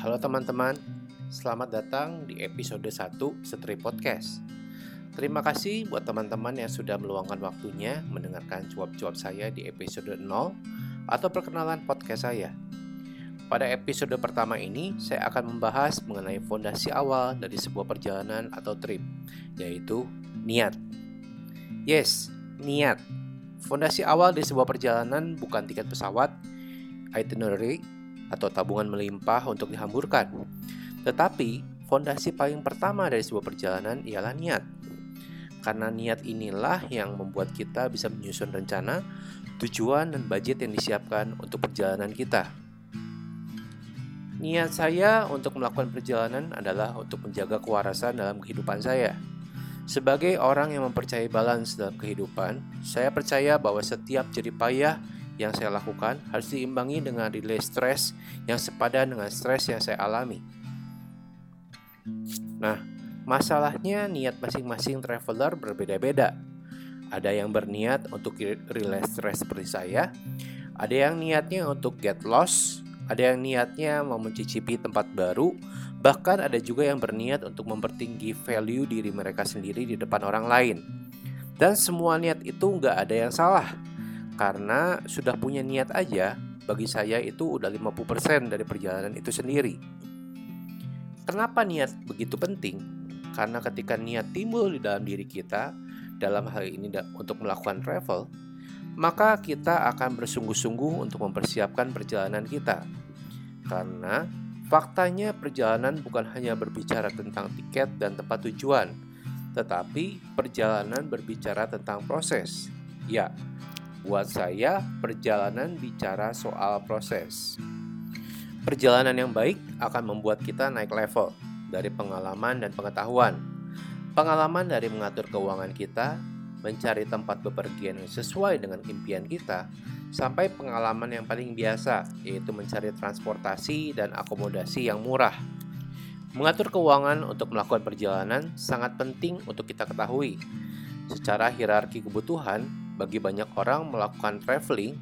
Halo teman-teman, selamat datang di episode 1 Setri Podcast. Terima kasih buat teman-teman yang sudah meluangkan waktunya mendengarkan cuap-cuap saya di episode 0 atau perkenalan podcast saya. Pada episode pertama ini, saya akan membahas mengenai fondasi awal dari sebuah perjalanan atau trip, yaitu niat. Yes, niat. Fondasi awal dari sebuah perjalanan bukan tiket pesawat, itinerary, atau tabungan melimpah untuk dihamburkan. Tetapi, fondasi paling pertama dari sebuah perjalanan ialah niat. Karena niat inilah yang membuat kita bisa menyusun rencana, tujuan, dan budget yang disiapkan untuk perjalanan kita. Niat saya untuk melakukan perjalanan adalah untuk menjaga kewarasan dalam kehidupan saya. Sebagai orang yang mempercayai balance dalam kehidupan, saya percaya bahwa setiap jerih payah yang saya lakukan harus diimbangi dengan delay stres yang sepadan dengan stres yang saya alami. Nah, masalahnya niat masing-masing traveler berbeda-beda. Ada yang berniat untuk release stres seperti saya, ada yang niatnya untuk get lost, ada yang niatnya mau mencicipi tempat baru, bahkan ada juga yang berniat untuk mempertinggi value diri mereka sendiri di depan orang lain. Dan semua niat itu nggak ada yang salah karena sudah punya niat aja, bagi saya itu udah 50% dari perjalanan itu sendiri. Kenapa niat begitu penting? Karena ketika niat timbul di dalam diri kita, dalam hal ini untuk melakukan travel, maka kita akan bersungguh-sungguh untuk mempersiapkan perjalanan kita. Karena faktanya perjalanan bukan hanya berbicara tentang tiket dan tempat tujuan, tetapi perjalanan berbicara tentang proses. Ya, Buat saya, perjalanan bicara soal proses. Perjalanan yang baik akan membuat kita naik level dari pengalaman dan pengetahuan. Pengalaman dari mengatur keuangan kita, mencari tempat bepergian yang sesuai dengan impian kita, sampai pengalaman yang paling biasa, yaitu mencari transportasi dan akomodasi yang murah. Mengatur keuangan untuk melakukan perjalanan sangat penting untuk kita ketahui. Secara hierarki kebutuhan, bagi banyak orang melakukan traveling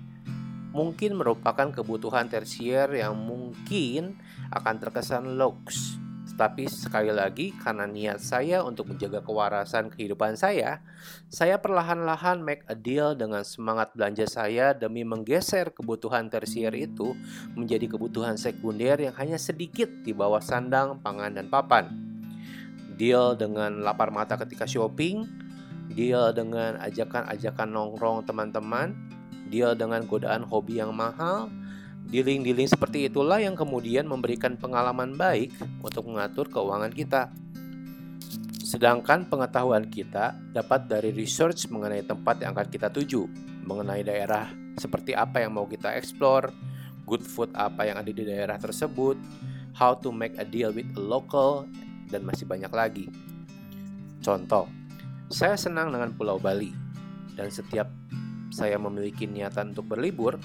mungkin merupakan kebutuhan tersier yang mungkin akan terkesan lux. Tetapi sekali lagi karena niat saya untuk menjaga kewarasan kehidupan saya, saya perlahan-lahan make a deal dengan semangat belanja saya demi menggeser kebutuhan tersier itu menjadi kebutuhan sekunder yang hanya sedikit di bawah sandang, pangan, dan papan. Deal dengan lapar mata ketika shopping, deal dengan ajakan-ajakan nongkrong teman-teman, deal dengan godaan hobi yang mahal, dealing-dealing seperti itulah yang kemudian memberikan pengalaman baik untuk mengatur keuangan kita. Sedangkan pengetahuan kita dapat dari research mengenai tempat yang akan kita tuju, mengenai daerah seperti apa yang mau kita explore, good food apa yang ada di daerah tersebut, how to make a deal with a local, dan masih banyak lagi. Contoh, saya senang dengan Pulau Bali, dan setiap saya memiliki niatan untuk berlibur,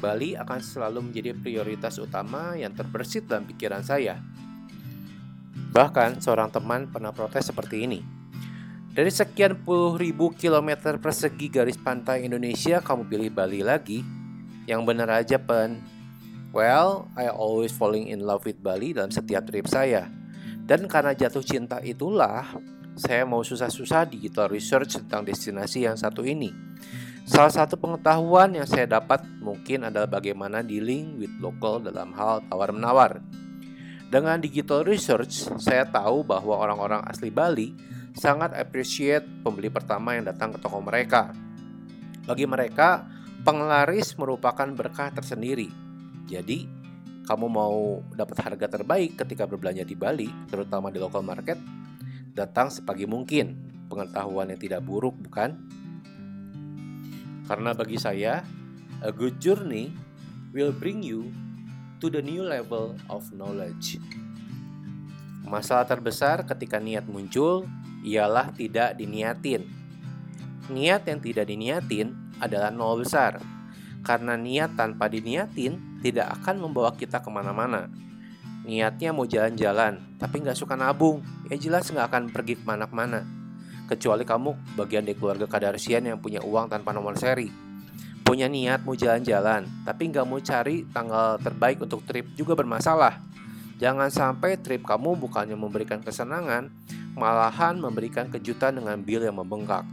Bali akan selalu menjadi prioritas utama yang terbersit dalam pikiran saya. Bahkan, seorang teman pernah protes seperti ini. Dari sekian puluh ribu kilometer persegi garis pantai Indonesia, kamu pilih Bali lagi? Yang benar aja, Pen. Well, I always falling in love with Bali dalam setiap trip saya. Dan karena jatuh cinta itulah, saya mau susah-susah digital research tentang destinasi yang satu ini. Salah satu pengetahuan yang saya dapat mungkin adalah bagaimana dealing with local dalam hal tawar-menawar. Dengan digital research, saya tahu bahwa orang-orang asli Bali sangat appreciate pembeli pertama yang datang ke toko mereka. Bagi mereka, penglaris merupakan berkah tersendiri. Jadi, kamu mau dapat harga terbaik ketika berbelanja di Bali, terutama di local market, datang sepagi mungkin. Pengetahuan yang tidak buruk, bukan? Karena bagi saya, a good journey will bring you to the new level of knowledge. Masalah terbesar ketika niat muncul ialah tidak diniatin. Niat yang tidak diniatin adalah nol besar, karena niat tanpa diniatin tidak akan membawa kita ke mana-mana niatnya mau jalan-jalan, tapi nggak suka nabung, ya jelas nggak akan pergi ke mana-mana. Kecuali kamu bagian dari keluarga Kadarsian yang punya uang tanpa nomor seri. Punya niat mau jalan-jalan, tapi nggak mau cari tanggal terbaik untuk trip juga bermasalah. Jangan sampai trip kamu bukannya memberikan kesenangan, malahan memberikan kejutan dengan bil yang membengkak.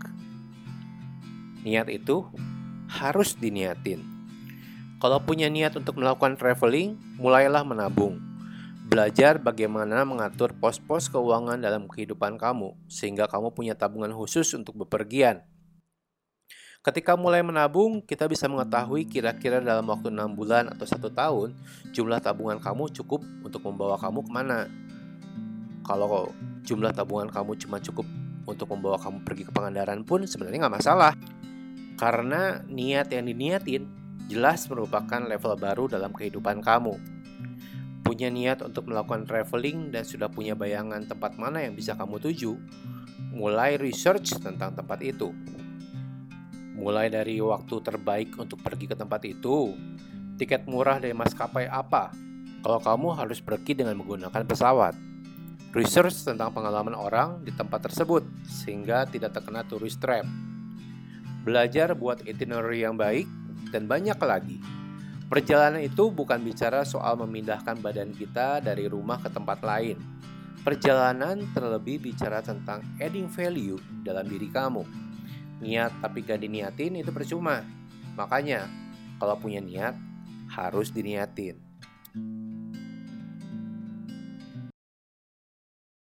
Niat itu harus diniatin. Kalau punya niat untuk melakukan traveling, mulailah menabung. Belajar bagaimana mengatur pos-pos keuangan dalam kehidupan kamu, sehingga kamu punya tabungan khusus untuk bepergian. Ketika mulai menabung, kita bisa mengetahui kira-kira dalam waktu 6 bulan atau satu tahun, jumlah tabungan kamu cukup untuk membawa kamu ke mana. Kalau jumlah tabungan kamu cuma cukup untuk membawa kamu pergi ke Pangandaran pun sebenarnya nggak masalah. Karena niat yang diniatin jelas merupakan level baru dalam kehidupan kamu. Punya niat untuk melakukan traveling dan sudah punya bayangan tempat mana yang bisa kamu tuju, mulai research tentang tempat itu mulai dari waktu terbaik untuk pergi ke tempat itu, tiket murah dari maskapai apa, kalau kamu harus pergi dengan menggunakan pesawat. Research tentang pengalaman orang di tempat tersebut sehingga tidak terkena tourist trap. Belajar buat itinerary yang baik dan banyak lagi. Perjalanan itu bukan bicara soal memindahkan badan kita dari rumah ke tempat lain. Perjalanan terlebih bicara tentang adding value dalam diri kamu niat tapi gak diniatin itu percuma. Makanya, kalau punya niat, harus diniatin.